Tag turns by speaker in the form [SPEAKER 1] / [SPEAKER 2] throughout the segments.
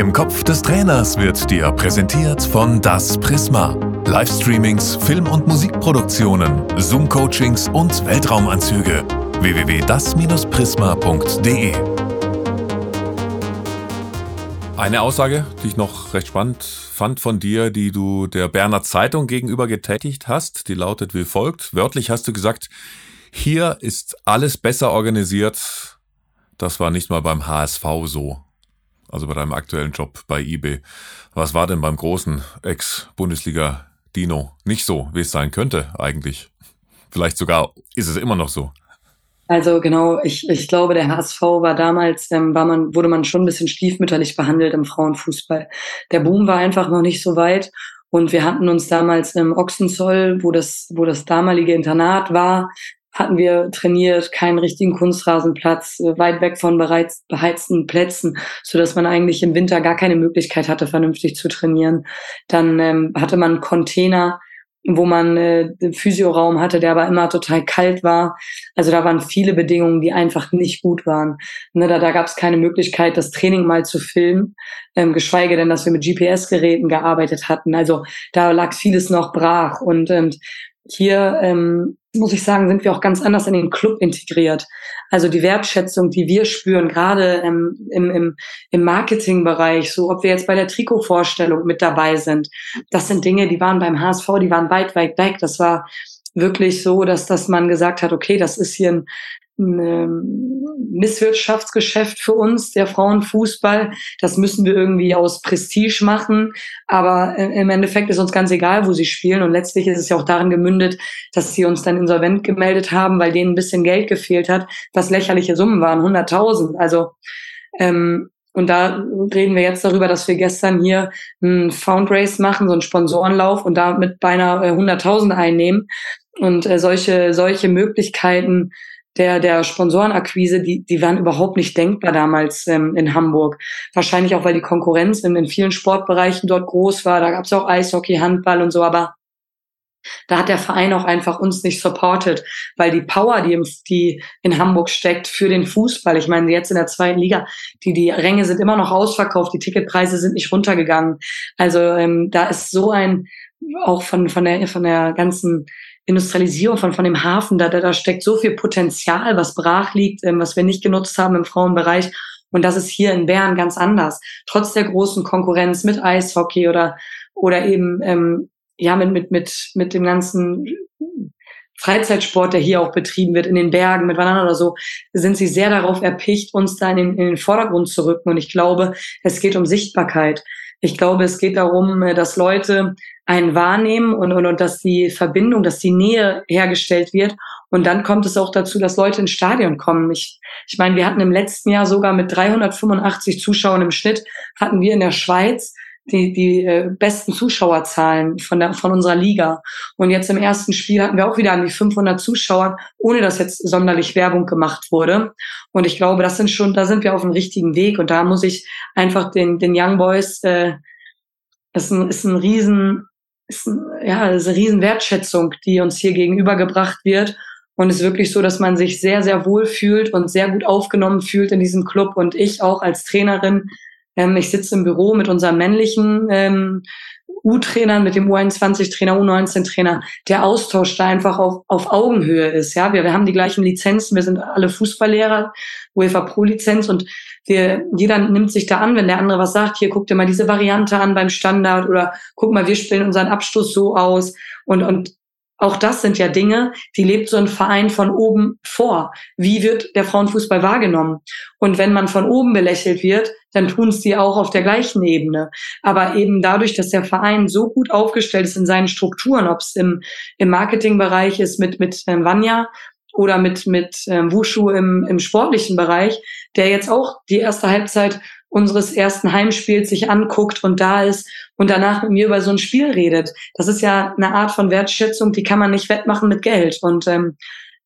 [SPEAKER 1] Im Kopf des Trainers wird dir präsentiert von Das Prisma. Livestreamings, Film- und Musikproduktionen, Zoom-Coachings und Weltraumanzüge. www.das-prisma.de Eine Aussage, die ich noch recht spannend fand von dir, die du der Berner Zeitung gegenüber getätigt hast, die lautet wie folgt. Wörtlich hast du gesagt, hier ist alles besser organisiert. Das war nicht mal beim HSV so also bei deinem aktuellen Job bei eBay. Was war denn beim großen Ex-Bundesliga Dino nicht so, wie es sein könnte eigentlich? Vielleicht sogar ist es immer noch so.
[SPEAKER 2] Also genau, ich, ich glaube, der HSV war damals, ähm, war man, wurde man schon ein bisschen stiefmütterlich behandelt im Frauenfußball. Der Boom war einfach noch nicht so weit. Und wir hatten uns damals im Ochsenzoll, wo das, wo das damalige Internat war, hatten wir trainiert, keinen richtigen Kunstrasenplatz, äh, weit weg von bereits beheizten Plätzen, so dass man eigentlich im Winter gar keine Möglichkeit hatte, vernünftig zu trainieren. Dann ähm, hatte man Container, wo man äh, einen Physioraum hatte, der aber immer total kalt war. Also da waren viele Bedingungen, die einfach nicht gut waren. Ne, da da gab es keine Möglichkeit, das Training mal zu filmen, ähm, geschweige denn, dass wir mit GPS-Geräten gearbeitet hatten. Also da lag vieles noch brach. Und ähm, hier ähm, muss ich sagen, sind wir auch ganz anders in den Club integriert. Also die Wertschätzung, die wir spüren, gerade ähm, im, im, im Marketingbereich, so ob wir jetzt bei der Trikotvorstellung mit dabei sind, das sind Dinge, die waren beim HSV, die waren weit, weit weg. Das war wirklich so, dass, dass man gesagt hat, okay, das ist hier ein, Misswirtschaftsgeschäft für uns, der Frauenfußball. Das müssen wir irgendwie aus Prestige machen. Aber im Endeffekt ist uns ganz egal, wo sie spielen. Und letztlich ist es ja auch darin gemündet, dass sie uns dann insolvent gemeldet haben, weil denen ein bisschen Geld gefehlt hat, was lächerliche Summen waren, 100.000. Also ähm, und da reden wir jetzt darüber, dass wir gestern hier ein Foundrace machen, so einen Sponsorenlauf und damit beinahe 100.000 einnehmen. Und äh, solche, solche Möglichkeiten der, der Sponsorenakquise, die, die waren überhaupt nicht denkbar damals ähm, in Hamburg. Wahrscheinlich auch, weil die Konkurrenz in, in vielen Sportbereichen dort groß war. Da gab es auch Eishockey, Handball und so, aber da hat der Verein auch einfach uns nicht supported, weil die Power, die, im, die in Hamburg steckt für den Fußball, ich meine, jetzt in der zweiten Liga, die, die Ränge sind immer noch ausverkauft, die Ticketpreise sind nicht runtergegangen. Also ähm, da ist so ein, auch von, von, der, von der ganzen Industrialisierung von, von dem Hafen, da, da, da steckt so viel Potenzial, was brach liegt, ähm, was wir nicht genutzt haben im Frauenbereich. Und das ist hier in Bern ganz anders. Trotz der großen Konkurrenz mit Eishockey oder, oder eben, ähm, ja, mit, mit, mit, mit dem ganzen Freizeitsport, der hier auch betrieben wird, in den Bergen, mit Wandern oder so, sind sie sehr darauf erpicht, uns da in den, in den Vordergrund zu rücken. Und ich glaube, es geht um Sichtbarkeit. Ich glaube, es geht darum, äh, dass Leute einen wahrnehmen und, und, und dass die Verbindung, dass die Nähe hergestellt wird. Und dann kommt es auch dazu, dass Leute ins Stadion kommen. Ich, ich meine, wir hatten im letzten Jahr sogar mit 385 Zuschauern im Schnitt, hatten wir in der Schweiz die, die äh, besten Zuschauerzahlen von, der, von unserer Liga. Und jetzt im ersten Spiel hatten wir auch wieder an die 500 Zuschauer, ohne dass jetzt sonderlich Werbung gemacht wurde. Und ich glaube, das sind schon, da sind wir auf dem richtigen Weg. Und da muss ich einfach den, den Young Boys, äh, ist ein, ist ein riesen, ist ja, ist eine riesen Wertschätzung, die uns hier gegenübergebracht wird. Und es ist wirklich so, dass man sich sehr, sehr wohl fühlt und sehr gut aufgenommen fühlt in diesem Club. Und ich auch als Trainerin ähm, ich sitze im Büro mit unserem männlichen ähm, U-Trainern, mit dem U21-Trainer, U19-Trainer. Der Austausch da einfach auf, auf Augenhöhe ist. Ja, wir, wir haben die gleichen Lizenzen, wir sind alle Fußballlehrer, UEFA Pro-Lizenz und wir, jeder nimmt sich da an, wenn der andere was sagt, hier guck dir mal diese Variante an beim Standard oder guck mal, wir spielen unseren Abschluss so aus und, und auch das sind ja Dinge, die lebt so ein Verein von oben vor. Wie wird der Frauenfußball wahrgenommen? Und wenn man von oben belächelt wird, dann tun es die auch auf der gleichen Ebene. Aber eben dadurch, dass der Verein so gut aufgestellt ist in seinen Strukturen, ob es im, im Marketingbereich ist mit, mit ähm, Vanya oder mit, mit ähm, Wushu im, im sportlichen Bereich, der jetzt auch die erste Halbzeit unseres ersten Heimspiels sich anguckt und da ist und danach mit mir über so ein Spiel redet. Das ist ja eine Art von Wertschätzung, die kann man nicht wettmachen mit Geld. Und ähm,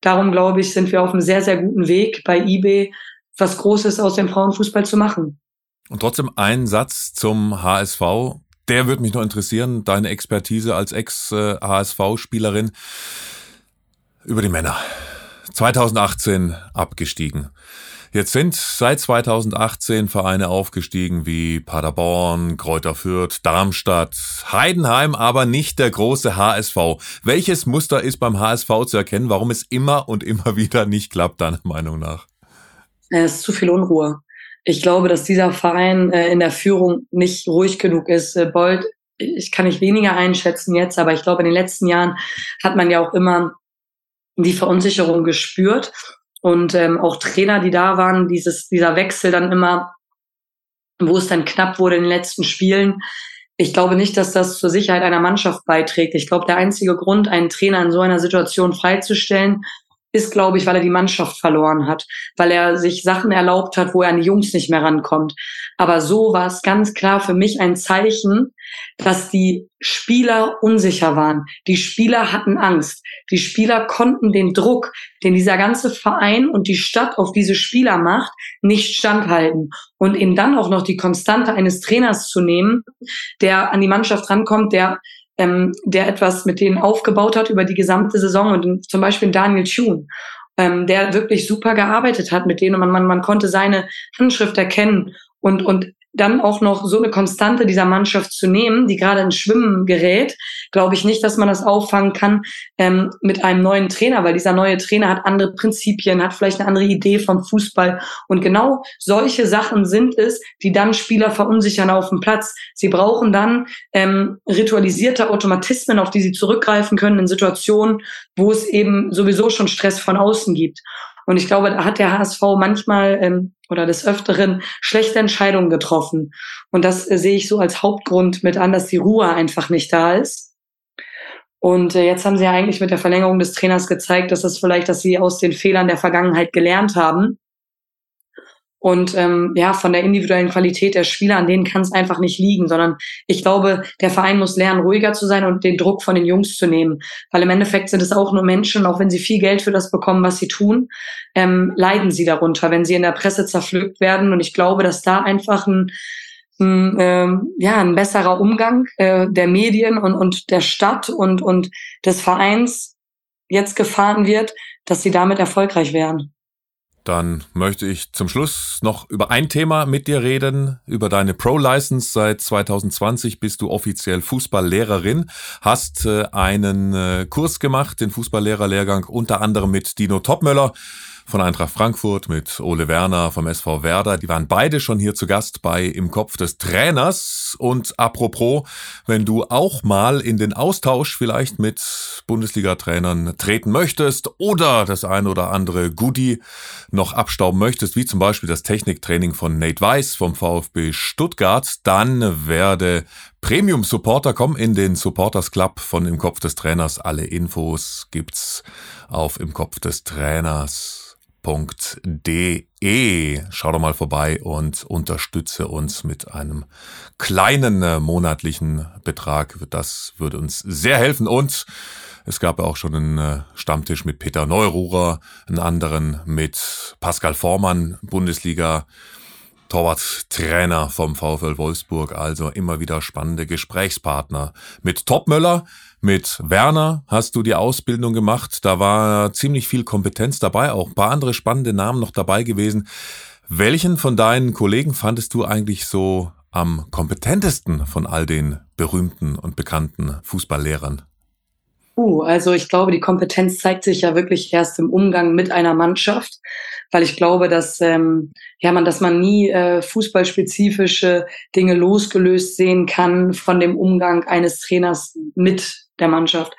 [SPEAKER 2] darum glaube ich, sind wir auf einem sehr, sehr guten Weg bei eBay, was Großes aus dem Frauenfußball zu machen.
[SPEAKER 1] Und trotzdem ein Satz zum HSV. Der würde mich noch interessieren, deine Expertise als Ex-HSV-Spielerin über die Männer. 2018 abgestiegen. Jetzt sind seit 2018 Vereine aufgestiegen wie Paderborn, Kräuter Fürth, Darmstadt, Heidenheim, aber nicht der große HSV. Welches Muster ist beim HSV zu erkennen, warum es immer und immer wieder nicht klappt, deiner Meinung nach?
[SPEAKER 2] Es ist zu viel Unruhe. Ich glaube, dass dieser Verein äh, in der Führung nicht ruhig genug ist. Äh, Bold, ich kann nicht weniger einschätzen jetzt, aber ich glaube, in den letzten Jahren hat man ja auch immer die Verunsicherung gespürt. Und ähm, auch Trainer, die da waren, dieses, dieser Wechsel dann immer, wo es dann knapp wurde in den letzten Spielen. Ich glaube nicht, dass das zur Sicherheit einer Mannschaft beiträgt. Ich glaube, der einzige Grund, einen Trainer in so einer Situation freizustellen, ist, glaube ich, weil er die Mannschaft verloren hat, weil er sich Sachen erlaubt hat, wo er an die Jungs nicht mehr rankommt. Aber so war es ganz klar für mich ein Zeichen, dass die Spieler unsicher waren. Die Spieler hatten Angst. Die Spieler konnten den Druck, den dieser ganze Verein und die Stadt auf diese Spieler macht, nicht standhalten. Und ihnen dann auch noch die Konstante eines Trainers zu nehmen, der an die Mannschaft rankommt, der ähm, der etwas mit denen aufgebaut hat über die gesamte Saison. Und zum Beispiel Daniel Thune, ähm, der wirklich super gearbeitet hat mit denen. Und man, man, man konnte seine Handschrift erkennen und, und dann auch noch so eine Konstante dieser Mannschaft zu nehmen, die gerade ins Schwimmen gerät, glaube ich nicht, dass man das auffangen kann ähm, mit einem neuen Trainer, weil dieser neue Trainer hat andere Prinzipien, hat vielleicht eine andere Idee vom Fußball. Und genau solche Sachen sind es, die dann Spieler verunsichern auf dem Platz. Sie brauchen dann ähm, ritualisierte Automatismen, auf die sie zurückgreifen können in Situationen, wo es eben sowieso schon Stress von außen gibt. Und ich glaube, da hat der HSV manchmal ähm, oder des Öfteren schlechte Entscheidungen getroffen. Und das äh, sehe ich so als Hauptgrund mit an, dass die Ruhe einfach nicht da ist. Und äh, jetzt haben sie ja eigentlich mit der Verlängerung des Trainers gezeigt, dass es vielleicht, dass sie aus den Fehlern der Vergangenheit gelernt haben und ähm, ja, von der individuellen Qualität der Spieler, an denen kann es einfach nicht liegen, sondern ich glaube, der Verein muss lernen, ruhiger zu sein und den Druck von den Jungs zu nehmen. Weil im Endeffekt sind es auch nur Menschen, auch wenn sie viel Geld für das bekommen, was sie tun, ähm, leiden sie darunter, wenn sie in der Presse zerpflückt werden. Und ich glaube, dass da einfach ein ein, ähm, ja, ein besserer Umgang äh, der Medien und, und der Stadt und, und des Vereins jetzt gefahren wird, dass sie damit erfolgreich werden.
[SPEAKER 1] Dann möchte ich zum Schluss noch über ein Thema mit dir reden, über deine Pro-License. Seit 2020 bist du offiziell Fußballlehrerin, hast äh, einen äh, Kurs gemacht, den Fußballlehrerlehrgang unter anderem mit Dino Topmöller von Eintracht Frankfurt mit Ole Werner vom SV Werder. Die waren beide schon hier zu Gast bei Im Kopf des Trainers. Und apropos, wenn du auch mal in den Austausch vielleicht mit Bundesliga-Trainern treten möchtest oder das ein oder andere Goodie noch abstauben möchtest, wie zum Beispiel das Techniktraining von Nate Weiss vom VfB Stuttgart, dann werde Premium Supporter, komm in den Supporters Club von Im Kopf des Trainers. Alle Infos gibt's auf im Kopf des Trainers www.de. Schau doch mal vorbei und unterstütze uns mit einem kleinen äh, monatlichen Betrag. Das würde uns sehr helfen. Und es gab ja auch schon einen äh, Stammtisch mit Peter Neururer, einen anderen mit Pascal Vormann, Bundesliga. Torwarttrainer vom VfL Wolfsburg, also immer wieder spannende Gesprächspartner. Mit Topmöller, mit Werner hast du die Ausbildung gemacht. Da war ziemlich viel Kompetenz dabei, auch ein paar andere spannende Namen noch dabei gewesen. Welchen von deinen Kollegen fandest du eigentlich so am kompetentesten von all den berühmten und bekannten Fußballlehrern?
[SPEAKER 2] Uh, also ich glaube, die Kompetenz zeigt sich ja wirklich erst im Umgang mit einer Mannschaft, weil ich glaube, dass ähm, ja man, dass man nie äh, fußballspezifische Dinge losgelöst sehen kann von dem Umgang eines Trainers mit der Mannschaft.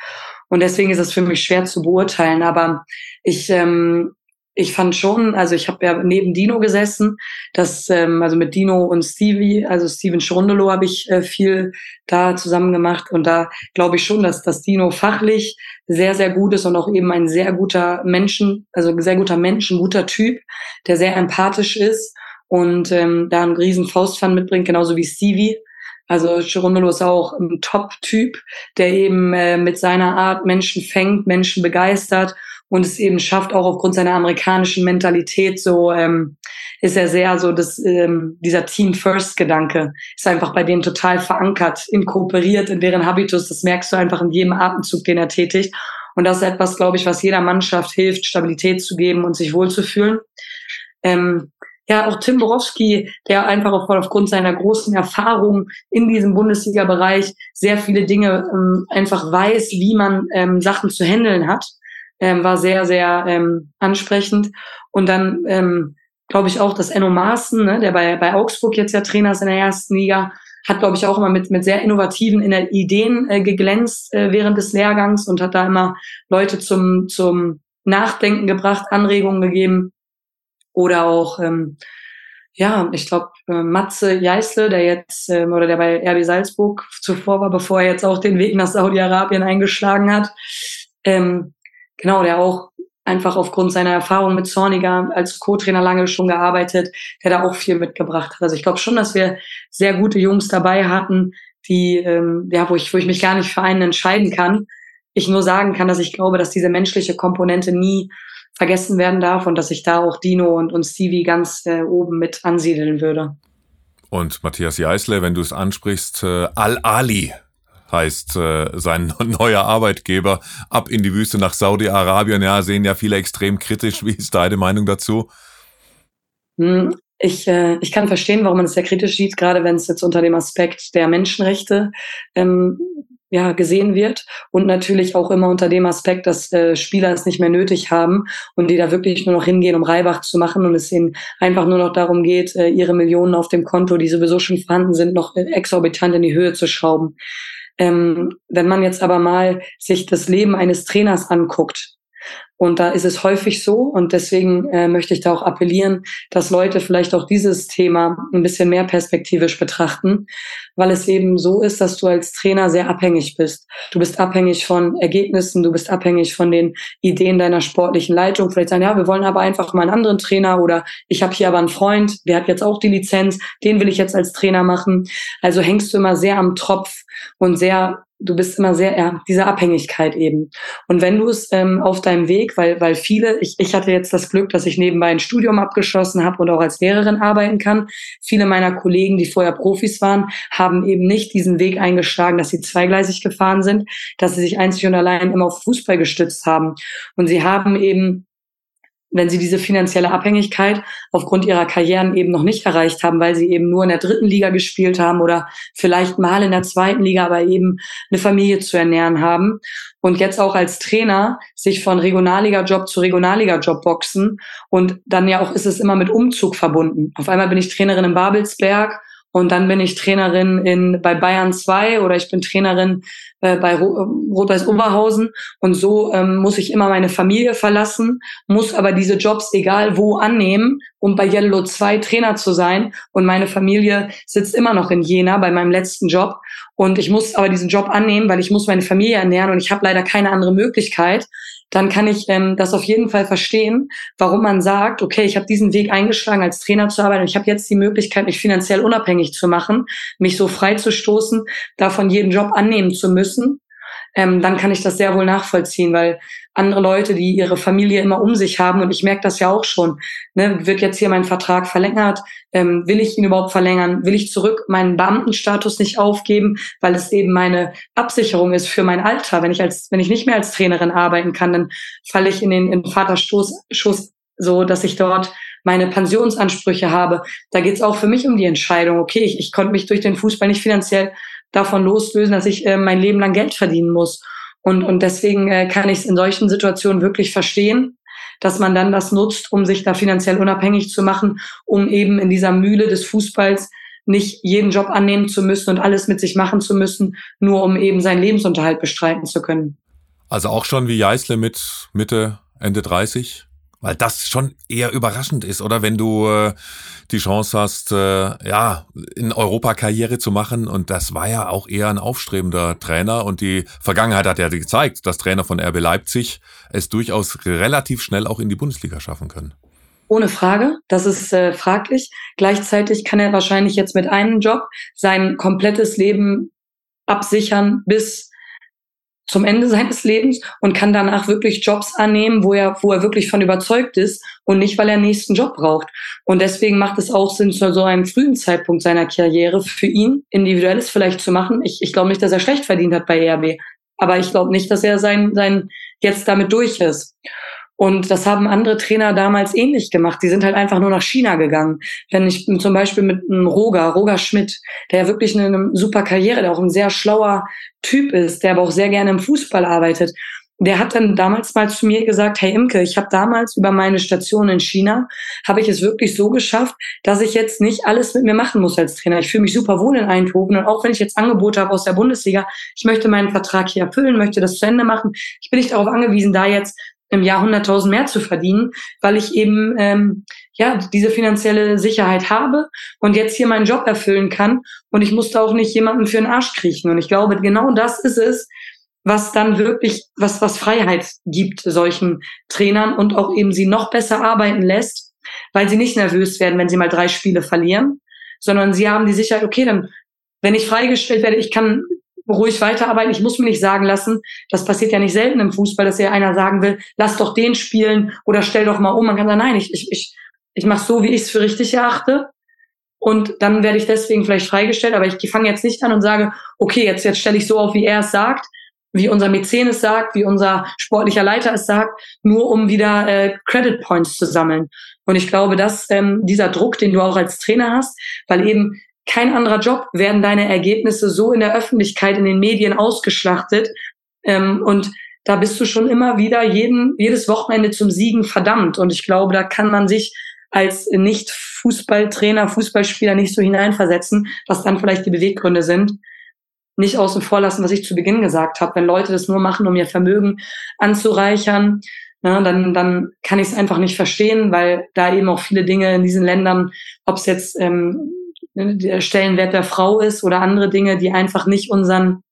[SPEAKER 2] Und deswegen ist es für mich schwer zu beurteilen. Aber ich, ähm, ich fand schon, also ich habe ja neben Dino gesessen, das, ähm, also mit Dino und Stevie, also Steven Schrundelow habe ich äh, viel da zusammen gemacht. Und da glaube ich schon, dass das Dino fachlich sehr, sehr gut ist und auch eben ein sehr guter Menschen, also sehr guter Mensch, ein guter Typ, der sehr empathisch ist und ähm, da einen riesen Faustpfand mitbringt, genauso wie Stevie. Also Geronimo ist auch ein Top-Typ, der eben äh, mit seiner Art Menschen fängt, Menschen begeistert und es eben schafft, auch aufgrund seiner amerikanischen Mentalität so ähm, ist er sehr so das ähm, dieser Team First Gedanke ist einfach bei denen total verankert, inkorporiert in deren Habitus. Das merkst du einfach in jedem Atemzug, den er tätigt. Und das ist etwas, glaube ich, was jeder Mannschaft hilft, Stabilität zu geben und sich wohlzufühlen. Ähm, ja, auch Tim Borowski, der einfach aufgrund seiner großen Erfahrung in diesem Bundesliga-Bereich sehr viele Dinge ähm, einfach weiß, wie man ähm, Sachen zu handeln hat, ähm, war sehr, sehr ähm, ansprechend. Und dann ähm, glaube ich auch, dass Enno Maaßen, ne, der bei, bei Augsburg jetzt ja Trainer ist in der ersten Liga, hat, glaube ich, auch immer mit, mit sehr innovativen Ideen äh, geglänzt äh, während des Lehrgangs und hat da immer Leute zum, zum Nachdenken gebracht, Anregungen gegeben. Oder auch, ähm, ja, ich glaube, äh, Matze Jeißle, der jetzt, ähm, oder der bei RB Salzburg zuvor war, bevor er jetzt auch den Weg nach Saudi-Arabien eingeschlagen hat. Ähm, genau, der auch einfach aufgrund seiner Erfahrung mit Zorniger als Co-Trainer lange schon gearbeitet, der da auch viel mitgebracht hat. Also ich glaube schon, dass wir sehr gute Jungs dabei hatten, die, ähm, ja, wo ich, wo ich mich gar nicht für einen entscheiden kann. Ich nur sagen kann, dass ich glaube, dass diese menschliche Komponente nie vergessen werden darf und dass ich da auch Dino und, und Stevie ganz äh, oben mit ansiedeln würde.
[SPEAKER 1] Und Matthias Jeißle, wenn du es ansprichst, äh, Al-Ali heißt äh, sein neuer Arbeitgeber, ab in die Wüste nach Saudi-Arabien. Ja, sehen ja viele extrem kritisch. Wie ist deine Meinung dazu?
[SPEAKER 2] Hm, ich, äh, ich kann verstehen, warum man es sehr kritisch sieht, gerade wenn es jetzt unter dem Aspekt der Menschenrechte ähm, ja, gesehen wird und natürlich auch immer unter dem Aspekt, dass äh, Spieler es nicht mehr nötig haben und die da wirklich nur noch hingehen, um Reibach zu machen und es ihnen einfach nur noch darum geht, äh, ihre Millionen auf dem Konto, die sowieso schon vorhanden sind, noch exorbitant in die Höhe zu schrauben. Ähm, wenn man jetzt aber mal sich das Leben eines Trainers anguckt, und da ist es häufig so und deswegen äh, möchte ich da auch appellieren, dass Leute vielleicht auch dieses Thema ein bisschen mehr perspektivisch betrachten, weil es eben so ist, dass du als Trainer sehr abhängig bist. Du bist abhängig von Ergebnissen, du bist abhängig von den Ideen deiner sportlichen Leitung. Vielleicht sagen, ja, wir wollen aber einfach mal einen anderen Trainer oder ich habe hier aber einen Freund, der hat jetzt auch die Lizenz, den will ich jetzt als Trainer machen. Also hängst du immer sehr am Tropf und sehr du bist immer sehr, ja, diese Abhängigkeit eben. Und wenn du es ähm, auf deinem Weg, weil, weil viele, ich, ich hatte jetzt das Glück, dass ich nebenbei ein Studium abgeschlossen habe und auch als Lehrerin arbeiten kann. Viele meiner Kollegen, die vorher Profis waren, haben eben nicht diesen Weg eingeschlagen, dass sie zweigleisig gefahren sind, dass sie sich einzig und allein immer auf Fußball gestützt haben. Und sie haben eben wenn sie diese finanzielle Abhängigkeit aufgrund ihrer Karrieren eben noch nicht erreicht haben, weil sie eben nur in der dritten Liga gespielt haben oder vielleicht mal in der zweiten Liga, aber eben eine Familie zu ernähren haben und jetzt auch als Trainer sich von Regionalliga-Job zu Regionalliga-Job boxen und dann ja auch ist es immer mit Umzug verbunden. Auf einmal bin ich Trainerin in Babelsberg und dann bin ich Trainerin in, bei Bayern 2 oder ich bin Trainerin äh, bei Rot-Weiß Oberhausen. Und so ähm, muss ich immer meine Familie verlassen, muss aber diese Jobs egal wo annehmen, um bei Yellow 2 Trainer zu sein. Und meine Familie sitzt immer noch in Jena bei meinem letzten Job. Und ich muss aber diesen Job annehmen, weil ich muss meine Familie ernähren und ich habe leider keine andere Möglichkeit dann kann ich ähm, das auf jeden Fall verstehen, warum man sagt, okay, ich habe diesen Weg eingeschlagen, als Trainer zu arbeiten. Ich habe jetzt die Möglichkeit, mich finanziell unabhängig zu machen, mich so frei zu stoßen, davon jeden Job annehmen zu müssen. Ähm, dann kann ich das sehr wohl nachvollziehen, weil andere Leute, die ihre Familie immer um sich haben. Und ich merke das ja auch schon. Ne, wird jetzt hier mein Vertrag verlängert? Ähm, will ich ihn überhaupt verlängern? Will ich zurück meinen Beamtenstatus nicht aufgeben, weil es eben meine Absicherung ist für mein Alter? Wenn ich als, wenn ich nicht mehr als Trainerin arbeiten kann, dann falle ich in den, in Vaterstoß, Schuss, so, dass ich dort meine Pensionsansprüche habe. Da geht es auch für mich um die Entscheidung. Okay, ich, ich konnte mich durch den Fußball nicht finanziell davon loslösen, dass ich äh, mein Leben lang Geld verdienen muss. Und, und deswegen äh, kann ich es in solchen Situationen wirklich verstehen, dass man dann das nutzt, um sich da finanziell unabhängig zu machen, um eben in dieser Mühle des Fußballs nicht jeden Job annehmen zu müssen und alles mit sich machen zu müssen, nur um eben seinen Lebensunterhalt bestreiten zu können.
[SPEAKER 1] Also auch schon wie Jeißle mit Mitte, Ende 30? Weil das schon eher überraschend ist, oder? Wenn du äh, die Chance hast, äh, ja, in Europa Karriere zu machen. Und das war ja auch eher ein aufstrebender Trainer. Und die Vergangenheit hat ja gezeigt, dass Trainer von RB Leipzig es durchaus relativ schnell auch in die Bundesliga schaffen können.
[SPEAKER 2] Ohne Frage, das ist äh, fraglich. Gleichzeitig kann er wahrscheinlich jetzt mit einem Job sein komplettes Leben absichern bis zum Ende seines Lebens und kann danach wirklich Jobs annehmen, wo er, wo er wirklich von überzeugt ist und nicht, weil er einen nächsten Job braucht. Und deswegen macht es auch Sinn, zu so einem frühen Zeitpunkt seiner Karriere für ihn individuelles vielleicht zu machen. Ich, ich glaube nicht, dass er schlecht verdient hat bei ERB, aber ich glaube nicht, dass er sein, sein jetzt damit durch ist. Und das haben andere Trainer damals ähnlich gemacht. Die sind halt einfach nur nach China gegangen. Wenn ich zum Beispiel mit einem Roger, Roger Schmidt, der ja wirklich eine, super Karriere, der auch ein sehr schlauer Typ ist, der aber auch sehr gerne im Fußball arbeitet der hat dann damals mal zu mir gesagt, hey Imke, ich habe damals über meine Station in China, habe ich es wirklich so geschafft, dass ich jetzt nicht alles mit mir machen muss als Trainer. Ich fühle mich super wohl in Eindhoven und auch wenn ich jetzt Angebote habe aus der Bundesliga, ich möchte meinen Vertrag hier erfüllen, möchte das zu Ende machen. Ich bin nicht darauf angewiesen, da jetzt im Jahr 100.000 mehr zu verdienen, weil ich eben ähm, ja diese finanzielle Sicherheit habe und jetzt hier meinen Job erfüllen kann und ich musste auch nicht jemanden für den Arsch kriechen. Und ich glaube, genau das ist es, was dann wirklich, was, was Freiheit gibt solchen Trainern und auch eben sie noch besser arbeiten lässt, weil sie nicht nervös werden, wenn sie mal drei Spiele verlieren, sondern sie haben die Sicherheit, okay, dann, wenn ich freigestellt werde, ich kann ruhig weiterarbeiten. Ich muss mir nicht sagen lassen, das passiert ja nicht selten im Fußball, dass ja einer sagen will, lass doch den spielen oder stell doch mal um. Man kann sagen, nein, ich, ich, ich, ich mache so, wie ich es für richtig erachte. Und dann werde ich deswegen vielleicht freigestellt, aber ich fange jetzt nicht an und sage, okay, jetzt, jetzt stelle ich so auf, wie er es sagt, wie unser Mäzen es sagt, wie unser sportlicher Leiter es sagt, nur um wieder äh, Credit Points zu sammeln. Und ich glaube, dass ähm, dieser Druck, den du auch als Trainer hast, weil eben kein anderer Job werden deine Ergebnisse so in der Öffentlichkeit, in den Medien ausgeschlachtet. Ähm, und da bist du schon immer wieder jeden, jedes Wochenende zum Siegen verdammt. Und ich glaube, da kann man sich als Nicht-Fußballtrainer, Fußballspieler nicht so hineinversetzen, was dann vielleicht die Beweggründe sind nicht außen vor lassen, was ich zu Beginn gesagt habe. Wenn Leute das nur machen, um ihr Vermögen anzureichern, ne, dann, dann kann ich es einfach nicht verstehen, weil da eben auch viele Dinge in diesen Ländern, ob es jetzt ähm, der Stellenwert der Frau ist oder andere Dinge, die einfach nicht unseren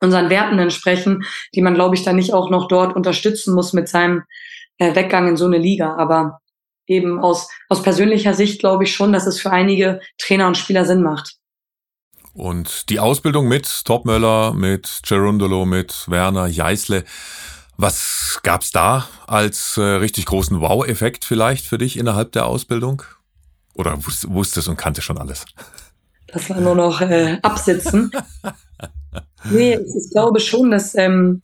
[SPEAKER 2] unseren Werten entsprechen, die man, glaube ich, dann nicht auch noch dort unterstützen muss mit seinem äh, Weggang in so eine Liga. Aber eben aus, aus persönlicher Sicht glaube ich schon, dass es für einige Trainer und Spieler Sinn macht.
[SPEAKER 1] Und die Ausbildung mit Topmöller, mit Gerundolo, mit Werner Jeißle, was gab's da als äh, richtig großen Wow-Effekt vielleicht für dich innerhalb der Ausbildung? Oder wusstest und kannte schon alles?
[SPEAKER 2] Das war nur noch äh, absitzen. nee, ich glaube schon, dass ähm,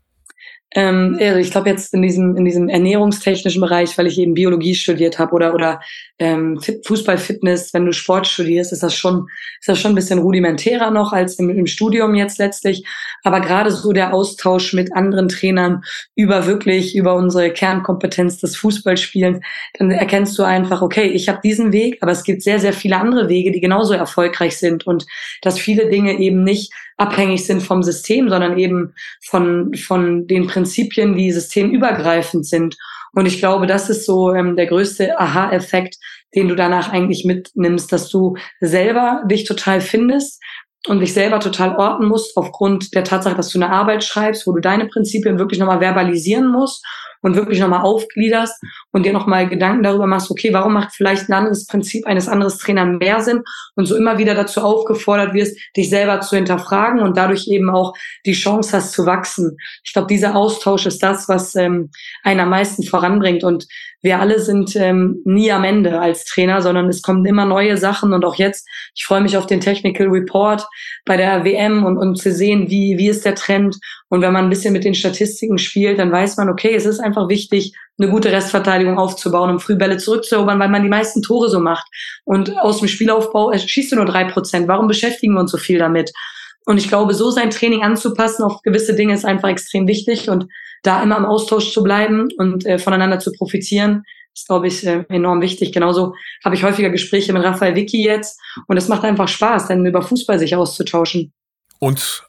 [SPEAKER 2] ähm, ich glaube jetzt in diesem, in diesem ernährungstechnischen Bereich, weil ich eben Biologie studiert habe oder, oder ähm, Fußball, Fitness, wenn du Sport studierst, ist das schon, ist das schon ein bisschen rudimentärer noch als im, im Studium jetzt letztlich. Aber gerade so der Austausch mit anderen Trainern über wirklich, über unsere Kernkompetenz des Fußballspielens, dann erkennst du einfach, okay, ich habe diesen Weg, aber es gibt sehr, sehr viele andere Wege, die genauso erfolgreich sind und dass viele Dinge eben nicht abhängig sind vom System, sondern eben von, von den Prinzipien, die systemübergreifend sind. Und ich glaube, das ist so ähm, der größte Aha-Effekt, den du danach eigentlich mitnimmst, dass du selber dich total findest und dich selber total orten musst aufgrund der Tatsache, dass du eine Arbeit schreibst, wo du deine Prinzipien wirklich nochmal verbalisieren musst und wirklich nochmal aufgliederst und dir nochmal Gedanken darüber machst, okay, warum macht vielleicht ein anderes Prinzip eines anderen Trainers mehr Sinn? Und so immer wieder dazu aufgefordert wirst, dich selber zu hinterfragen und dadurch eben auch die Chance hast zu wachsen. Ich glaube, dieser Austausch ist das, was ähm, einen am meisten voranbringt. Und wir alle sind ähm, nie am Ende als Trainer, sondern es kommen immer neue Sachen. Und auch jetzt, ich freue mich auf den Technical Report bei der WM und, und zu sehen, wie, wie ist der Trend. Und wenn man ein bisschen mit den Statistiken spielt, dann weiß man, okay, es ist einfach wichtig, eine gute Restverteidigung aufzubauen, um früh Bälle zurückzuerobern, weil man die meisten Tore so macht. Und aus dem Spielaufbau schießt du nur drei Prozent. Warum beschäftigen wir uns so viel damit? Und ich glaube, so sein Training anzupassen auf gewisse Dinge ist einfach extrem wichtig und da immer im Austausch zu bleiben und äh, voneinander zu profitieren, ist, glaube ich, äh, enorm wichtig. Genauso habe ich häufiger Gespräche mit Raphael Vicky jetzt und es macht einfach Spaß, denn über Fußball sich auszutauschen.
[SPEAKER 1] Und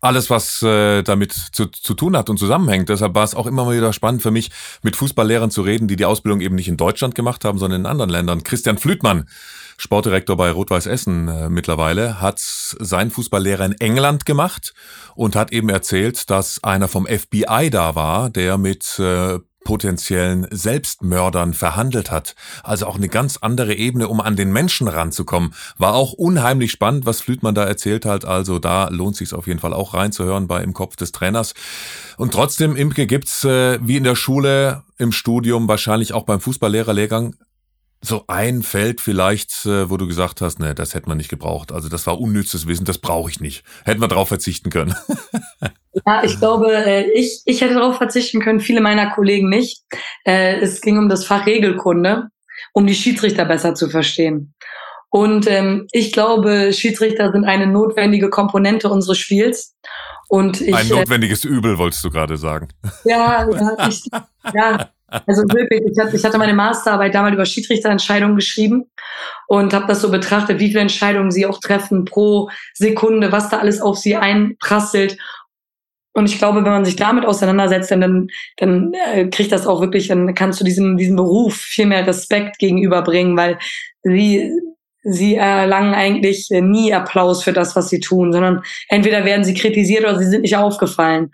[SPEAKER 1] alles, was äh, damit zu, zu tun hat und zusammenhängt. Deshalb war es auch immer mal wieder spannend für mich, mit Fußballlehrern zu reden, die die Ausbildung eben nicht in Deutschland gemacht haben, sondern in anderen Ländern. Christian Flütmann, Sportdirektor bei Rot-Weiß Essen äh, mittlerweile, hat seinen Fußballlehrer in England gemacht und hat eben erzählt, dass einer vom FBI da war, der mit äh, potenziellen Selbstmördern verhandelt hat. Also auch eine ganz andere Ebene, um an den Menschen ranzukommen. War auch unheimlich spannend, was Flütmann da erzählt hat. Also da lohnt sich auf jeden Fall auch reinzuhören bei Im Kopf des Trainers. Und trotzdem, Imke, gibt's äh, wie in der Schule, im Studium, wahrscheinlich auch beim Fußballlehrerlehrgang so ein Feld vielleicht, äh, wo du gesagt hast, ne, das hätte man nicht gebraucht. Also das war unnützes Wissen, das brauche ich nicht. Hätten wir drauf verzichten können.
[SPEAKER 2] Ja, ich glaube, äh, ich, ich hätte darauf verzichten können, viele meiner Kollegen nicht. Äh, es ging um das Fach Regelkunde, um die Schiedsrichter besser zu verstehen. Und ähm, ich glaube, Schiedsrichter sind eine notwendige Komponente unseres Spiels. Und ich,
[SPEAKER 1] Ein notwendiges Übel, wolltest du gerade sagen.
[SPEAKER 2] Ja, ja, ich, ja also wirklich, ich hatte, meine Masterarbeit damals über Schiedsrichterentscheidungen geschrieben und habe das so betrachtet, wie viele Entscheidungen sie auch treffen pro Sekunde, was da alles auf sie einprasselt. Und ich glaube, wenn man sich damit auseinandersetzt, dann, dann äh, kriegt das auch wirklich, dann kannst du diesem, diesem Beruf viel mehr Respekt gegenüberbringen, weil sie, sie erlangen eigentlich nie Applaus für das, was sie tun, sondern entweder werden sie kritisiert oder sie sind nicht aufgefallen.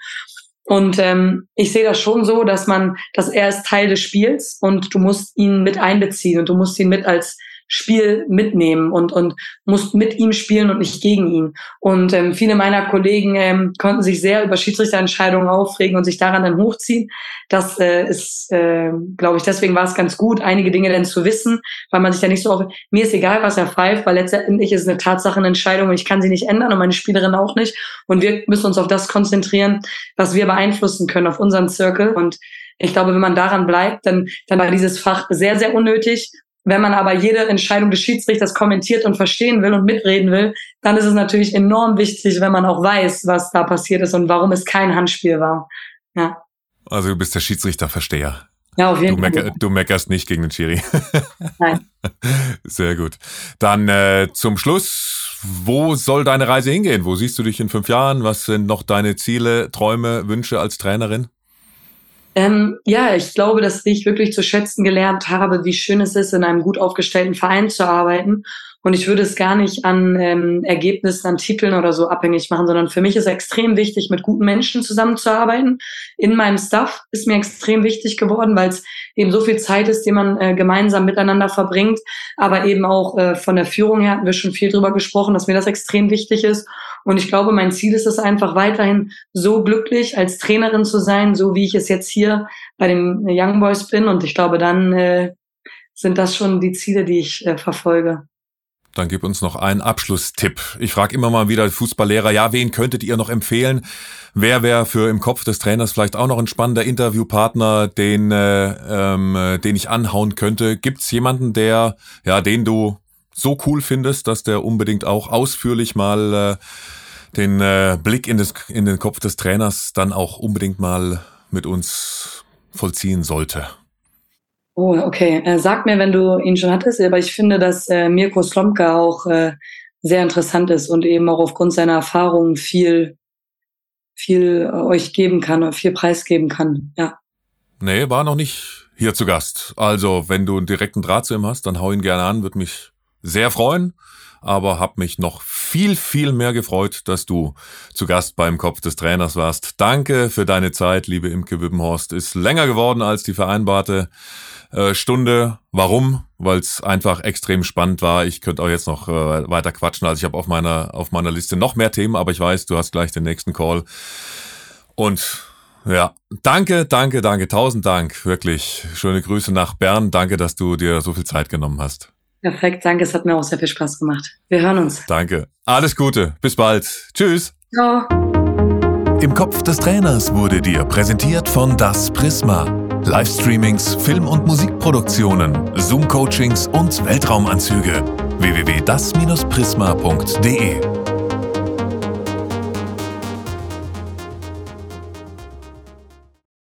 [SPEAKER 2] Und ähm, ich sehe das schon so, dass man, dass er ist Teil des Spiels und du musst ihn mit einbeziehen und du musst ihn mit als Spiel mitnehmen und, und musst mit ihm spielen und nicht gegen ihn. Und ähm, viele meiner Kollegen ähm, konnten sich sehr über Schiedsrichterentscheidungen aufregen und sich daran dann hochziehen. Das äh, ist, äh, glaube ich, deswegen war es ganz gut, einige Dinge dann zu wissen, weil man sich ja nicht so auf, mir ist egal, was er pfeift, weil letztendlich ist eine Tatsachenentscheidung und ich kann sie nicht ändern und meine Spielerin auch nicht. Und wir müssen uns auf das konzentrieren, was wir beeinflussen können, auf unseren Circle. Und ich glaube, wenn man daran bleibt, dann, dann war dieses Fach sehr, sehr unnötig wenn man aber jede Entscheidung des Schiedsrichters kommentiert und verstehen will und mitreden will, dann ist es natürlich enorm wichtig, wenn man auch weiß, was da passiert ist und warum es kein Handspiel war. Ja.
[SPEAKER 1] Also du bist der Schiedsrichterversteher.
[SPEAKER 2] Ja, auf jeden
[SPEAKER 1] du
[SPEAKER 2] Fall.
[SPEAKER 1] Du meckerst nicht gegen den Schiri.
[SPEAKER 2] Nein.
[SPEAKER 1] Sehr gut. Dann äh, zum Schluss, wo soll deine Reise hingehen? Wo siehst du dich in fünf Jahren? Was sind noch deine Ziele, Träume, Wünsche als Trainerin?
[SPEAKER 2] Ähm, ja, ich glaube, dass ich wirklich zu schätzen gelernt habe, wie schön es ist, in einem gut aufgestellten Verein zu arbeiten. Und ich würde es gar nicht an ähm, Ergebnissen, an Titeln oder so abhängig machen, sondern für mich ist extrem wichtig, mit guten Menschen zusammenzuarbeiten. In meinem Staff ist mir extrem wichtig geworden, weil es eben so viel Zeit ist, die man äh, gemeinsam miteinander verbringt. Aber eben auch äh, von der Führung her hatten wir schon viel drüber gesprochen, dass mir das extrem wichtig ist. Und ich glaube, mein Ziel ist es einfach weiterhin so glücklich als Trainerin zu sein, so wie ich es jetzt hier bei den Young Boys bin. Und ich glaube, dann äh, sind das schon die Ziele, die ich äh, verfolge.
[SPEAKER 1] Dann gib uns noch einen Abschlusstipp. Ich frage immer mal wieder Fußballlehrer, ja, wen könntet ihr noch empfehlen? Wer wäre für im Kopf des Trainers vielleicht auch noch ein spannender Interviewpartner, den, äh, ähm, den ich anhauen könnte? Gibt's jemanden, der, ja, den du so cool findest, dass der unbedingt auch ausführlich mal äh, den äh, Blick in, das, in den Kopf des Trainers dann auch unbedingt mal mit uns vollziehen sollte.
[SPEAKER 2] Oh, okay. Äh, sag mir, wenn du ihn schon hattest, aber ich finde, dass äh, Mirko Slomka auch äh, sehr interessant ist und eben auch aufgrund seiner Erfahrungen viel, viel äh, euch geben kann, viel preisgeben kann. Ja.
[SPEAKER 1] Nee, war noch nicht hier zu Gast. Also, wenn du einen direkten Draht zu ihm hast, dann hau ihn gerne an, würde mich sehr freuen, aber habe mich noch viel, viel mehr gefreut, dass du zu Gast beim Kopf des Trainers warst. Danke für deine Zeit, liebe Imke Wippenhorst. Ist länger geworden als die vereinbarte äh, Stunde. Warum? Weil es einfach extrem spannend war. Ich könnte auch jetzt noch äh, weiter quatschen. Also ich habe auf meiner, auf meiner Liste noch mehr Themen, aber ich weiß, du hast gleich den nächsten Call. Und ja, danke, danke, danke, tausend Dank, wirklich. Schöne Grüße nach Bern. Danke, dass du dir so viel Zeit genommen hast.
[SPEAKER 2] Perfekt, danke. Es hat mir auch sehr viel Spaß gemacht. Wir hören uns.
[SPEAKER 1] Danke. Alles Gute. Bis bald. Tschüss.
[SPEAKER 2] Ciao.
[SPEAKER 3] Im Kopf des Trainers wurde dir präsentiert von Das Prisma. Livestreamings, Film- und Musikproduktionen, Zoom-Coachings und Weltraumanzüge. www.das-prisma.de